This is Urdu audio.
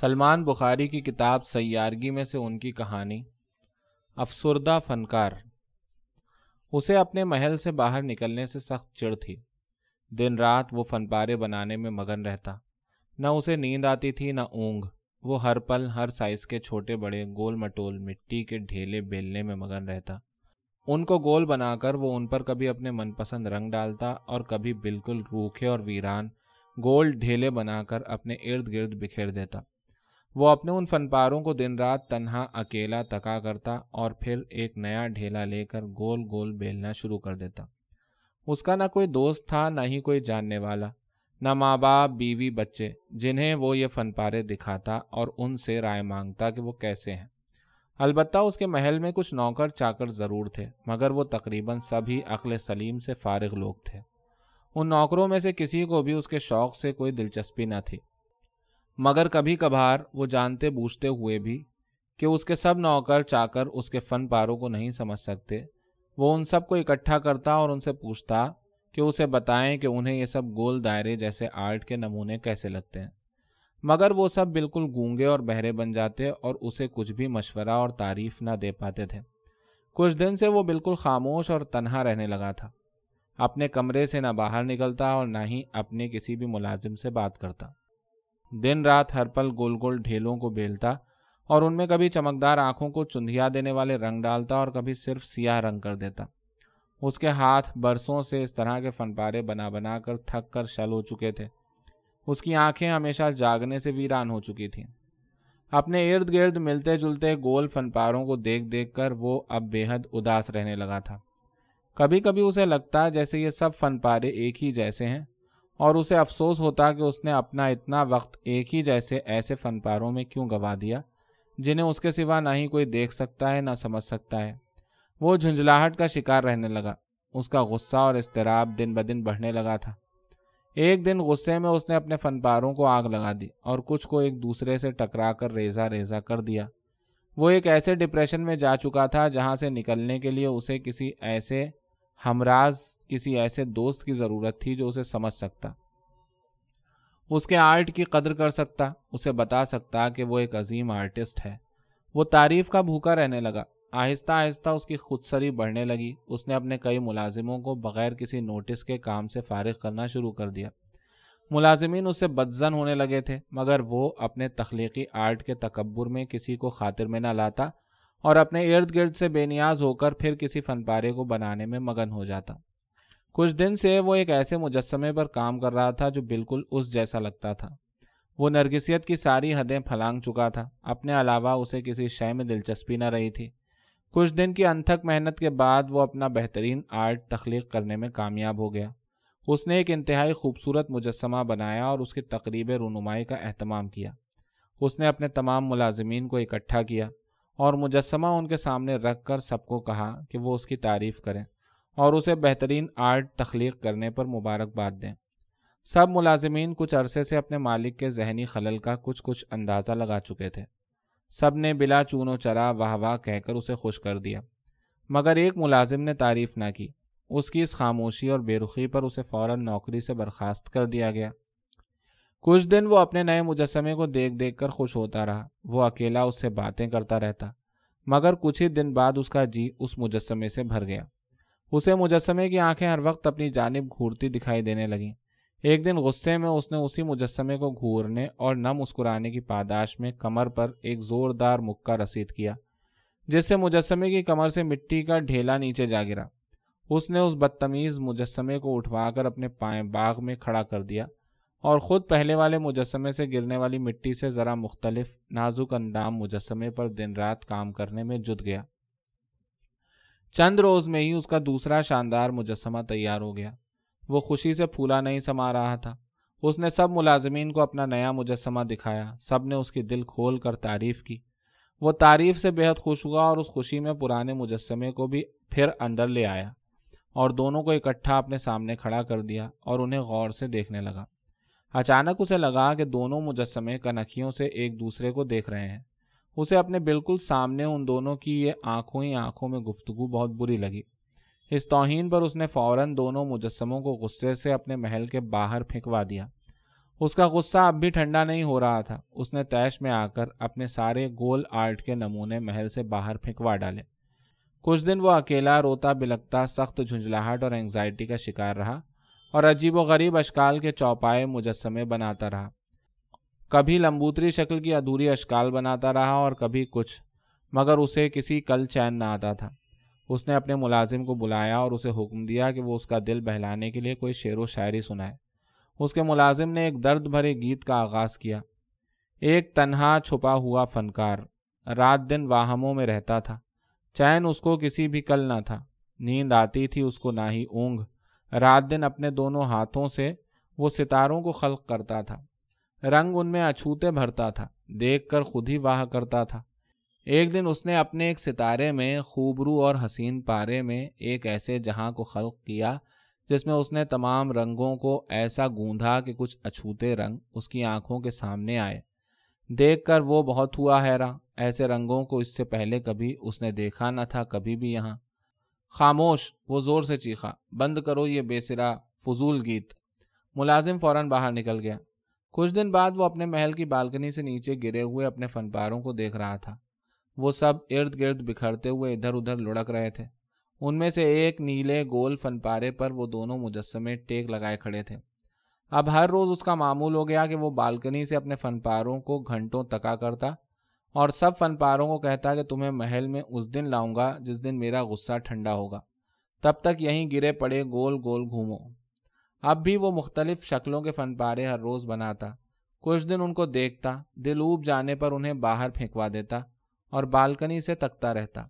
سلمان بخاری کی کتاب سیارگی میں سے ان کی کہانی۔ افسردہ فنکار۔ اسے اپنے محل سے باہر نکلنے سے سخت چڑ تھی۔ دن رات وہ فن پارے بنانے میں مگن رہتا۔ نہ اسے نیند آتی تھی، نہ اونگ۔ وہ ہر پل، ہر سائز کے چھوٹے بڑے گول مٹول مٹی کے ڈھیلے بیلنے میں مگن رہتا۔ ان کو گول بنا کر وہ ان پر کبھی اپنے من پسند رنگ ڈالتا اور کبھی بالکل روکھے اور ویران گول ڈھیلے بنا کر اپنے ارد گرد بکھیر دیتا۔ وہ اپنے ان فن پاروں کو دن رات تنہا اکیلا تکا کرتا اور پھر ایک نیا ڈھیلا لے کر گول گول بیلنا شروع کر دیتا۔ اس کا نہ کوئی دوست تھا، نہ ہی کوئی جاننے والا، نہ ماں باپ، بیوی، بچے، جنہیں وہ یہ فن پارے دکھاتا اور ان سے رائے مانگتا کہ وہ کیسے ہیں۔ البتہ اس کے محل میں کچھ نوکر چاکر ضرور تھے، مگر وہ تقریباً سبھی عقل سلیم سے فارغ لوگ تھے۔ ان نوکروں میں سے کسی کو بھی اس کے شوق سے کوئی دلچسپی نہ تھی۔ مگر کبھی کبھار وہ جانتے بوجھتے ہوئے بھی کہ اس کے سب نوکر چا کر اس کے فن پاروں کو نہیں سمجھ سکتے۔ وہ ان سب کو اکٹھا کرتا اور ان سے پوچھتا کہ اسے بتائیں کہ انہیں یہ سب گول دائرے جیسے آرٹ کے نمونے کیسے لگتے ہیں۔ مگر وہ سب بالکل گونگے اور بہرے بن جاتے اور اسے کچھ بھی مشورہ اور تعریف نہ دے پاتے تھے۔ کچھ دن سے وہ بالکل خاموش اور تنہا رہنے لگا تھا۔ اپنے کمرے سے نہ باہر نکلتا اور نہ ہی اپنے کسی بھی ملازم سے بات کرتا۔ دن رات ہر پل گول گول ڈھیلوں کو بیلتا اور ان میں کبھی چمکدار آنکھوں کو چندھیا دینے والے رنگ ڈالتا اور کبھی صرف سیاہ رنگ کر دیتا۔ اس کے ہاتھ برسوں سے اس طرح کے فن پارے بنا بنا کر تھک کر شل ہو چکے تھے۔ اس کی آنکھیں ہمیشہ جاگنے سے ویران ہو چکی تھیں۔ اپنے ارد گرد ملتے جلتے گول فن پاروں کو دیکھ دیکھ کر وہ اب بے حد اداس رہنے لگا تھا۔ کبھی کبھی اسے لگتا جیسے یہ سب فن پارے ایک ہی جیسے ہیں۔ اور اسے افسوس ہوتا کہ اس نے اپنا اتنا وقت ایک ہی جیسے ایسے فن پاروں میں کیوں گوا دیا، جنہیں اس کے سوا نہ ہی کوئی دیکھ سکتا ہے، نہ سمجھ سکتا ہے۔ وہ جھنجھلاہٹ کا شکار رہنے لگا۔ اس کا غصہ اور اضطراب دن بدن بڑھنے لگا تھا۔ ایک دن غصے میں اس نے اپنے فن پاروں کو آگ لگا دی اور کچھ کو ایک دوسرے سے ٹکرا کر ریزا ریزا کر دیا۔ وہ ایک ایسے ڈپریشن میں جا چکا تھا جہاں سے نکلنے کے لیے اسے کسی ایسے ہمراز کسی ایسے دوست کی ضرورت تھی جو اسے سمجھ سکتا۔ اس کے آرٹ کی قدر کر سکتا، اسے بتا سکتا کہ وہ ایک عظیم آرٹسٹ ہے۔ وہ تعریف کا بھوکا رہنے لگا۔ آہستہ آہستہ اس کی خود سری بڑھنے لگی۔ اس نے اپنے کئی ملازموں کو بغیر کسی نوٹس کے کام سے فارغ کرنا شروع کر دیا۔ ملازمین اس سے بدزن ہونے لگے تھے، مگر وہ اپنے تخلیقی آرٹ کے تکبر میں کسی کو خاطر میں نہ لاتا۔ اور اپنے ارد گرد سے بے نیاز ہو کر پھر کسی فن پارے کو بنانے میں مگن ہو جاتا۔ کچھ دن سے وہ ایک ایسے مجسمے پر کام کر رہا تھا جو بالکل اس جیسا لگتا تھا۔ وہ نرگسیت کی ساری حدیں پھلانگ چکا تھا۔ اپنے علاوہ اسے کسی شے میں دلچسپی نہ رہی تھی۔ کچھ دن کی انتھک محنت کے بعد وہ اپنا بہترین آرٹ تخلیق کرنے میں کامیاب ہو گیا۔ اس نے ایک انتہائی خوبصورت مجسمہ بنایا اور اس کی تقریب رونمائی کا اہتمام کیا۔ اس نے اپنے تمام ملازمین کو اکٹھا کیا۔ اور مجسمہ ان کے سامنے رکھ کر سب کو کہا کہ وہ اس کی تعریف کریں اور اسے بہترین آرٹ تخلیق کرنے پر مبارکباد دیں۔ سب ملازمین کچھ عرصے سے اپنے مالک کے ذہنی خلل کا کچھ کچھ اندازہ لگا چکے تھے۔ سب نے بلا چون و چرا واہ واہ کہہ کر اسے خوش کر دیا۔ مگر ایک ملازم نے تعریف نہ کی۔ اس کی اس خاموشی اور بے رخی پر اسے فوراً نوکری سے برخاست کر دیا گیا۔ کچھ دن وہ اپنے نئے مجسمے کو دیکھ دیکھ کر خوش ہوتا رہا۔ وہ اکیلا اس سے باتیں کرتا رہتا، مگر کچھ ہی دن بعد اس کا جی اس مجسمے سے بھر گیا۔ اسے مجسمے کی آنکھیں ہر وقت اپنی جانب گھورتی دکھائی دینے لگیں۔ ایک دن غصے میں اس نے اسی مجسمے کو گھورنے اور نہ مسکرانے کی پاداش میں کمر پر ایک زوردار مکہ رسید کیا، جس سے مجسمے کی کمر سے مٹی کا ڈھیلا نیچے جا گرا۔ اس نے اس بدتمیز مجسمے کو اٹھوا کر اپنے پائیں باغ میں کھڑا کر دیا۔ اور خود پہلے والے مجسمے سے گرنے والی مٹی سے ذرا مختلف نازک اندام مجسمے پر دن رات کام کرنے میں جت گیا۔ چند روز میں ہی اس کا دوسرا شاندار مجسمہ تیار ہو گیا۔ وہ خوشی سے پھولا نہیں سما رہا تھا۔ اس نے سب ملازمین کو اپنا نیا مجسمہ دکھایا۔ سب نے اس کی دل کھول کر تعریف کی۔ وہ تعریف سے بہت خوش ہوا اور اس خوشی میں پرانے مجسمے کو بھی پھر اندر لے آیا۔ اور دونوں کو اکٹھا اپنے سامنے کھڑا کر دیا اور انہیں غور سے دیکھنے لگا۔ اچانک اسے لگا کہ دونوں مجسمے کنکھیوں سے ایک دوسرے کو دیکھ رہے ہیں۔ اسے اپنے بالکل سامنے ان دونوں کی یہ آنکھوں ہی آنکھوں میں گفتگو بہت بری لگی۔ اس توہین پر اس نے فوراً دونوں مجسموں کو غصے سے اپنے محل کے باہر پھینکوا دیا۔ اس کا غصہ اب بھی ٹھنڈا نہیں ہو رہا تھا۔ اس نے تیش میں آ کر اپنے سارے گول آرٹ کے نمونے محل سے باہر پھینکوا ڈالے۔ کچھ دن وہ اکیلا روتا بلکتا سخت جھنجھلاہٹ اور انگزائٹی کا شکار رہا۔ اور عجیب و غریب اشکال کے چوپائے مجسمے بناتا رہا۔ کبھی لمبوتری شکل کی ادھوری اشکال بناتا رہا اور کبھی کچھ، مگر اسے کسی کل چین نہ آتا تھا۔ اس نے اپنے ملازم کو بلایا اور اسے حکم دیا کہ وہ اس کا دل بہلانے کے لیے کوئی شعر و شاعری سنائے۔ اس کے ملازم نے ایک درد بھرے گیت کا آغاز کیا۔ ایک تنہا چھپا ہوا فنکار رات دن واہموں میں رہتا تھا۔ چین اس کو کسی بھی کل نہ تھا۔ نیند آتی تھی، اس کو نہ ہی اونگ۔ رات دن اپنے دونوں ہاتھوں سے وہ ستاروں کو خلق کرتا تھا۔ رنگ ان میں اچھوتے بھرتا تھا، دیکھ کر خود ہی واہ کرتا تھا۔ ایک دن اس نے اپنے ایک ستارے میں خوبرو اور حسین پارے میں ایک ایسے جہاں کو خلق کیا جس میں اس نے تمام رنگوں کو ایسا گوندھا کہ کچھ اچھوتے رنگ اس کی آنکھوں کے سامنے آئے۔ دیکھ کر وہ بہت ہوا حیرا ایسے رنگوں کو اس سے پہلے کبھی اس نے دیکھا نہ تھا کبھی بھی یہاں۔ خاموش، وہ زور سے چیخا، بند کرو یہ بے سرا فضول گیت۔ ملازم فوراً باہر نکل گیا۔ کچھ دن بعد وہ اپنے محل کی بالکنی سے نیچے گرے ہوئے اپنے فن پاروں کو دیکھ رہا تھا۔ وہ سب ارد گرد بکھرتے ہوئے ادھر ادھر لڑک رہے تھے۔ ان میں سے ایک نیلے گول فن پارے پر وہ دونوں مجسمے ٹیک لگائے کھڑے تھے۔ اب ہر روز اس کا معمول ہو گیا کہ وہ بالکنی سے اپنے فن پاروں کو گھنٹوں تکا کرتا اور سب فن پاروں کو کہتا کہ تمہیں محل میں اس دن لاؤں گا جس دن میرا غصہ ٹھنڈا ہوگا۔ تب تک یہیں گرے پڑے گول گول گھومو۔ اب بھی وہ مختلف شکلوں کے فن پارے ہر روز بناتا۔ کچھ دن ان کو دیکھتا، دل اوب جانے پر انہیں باہر پھینکوا دیتا اور بالکنی سے تکتا رہتا۔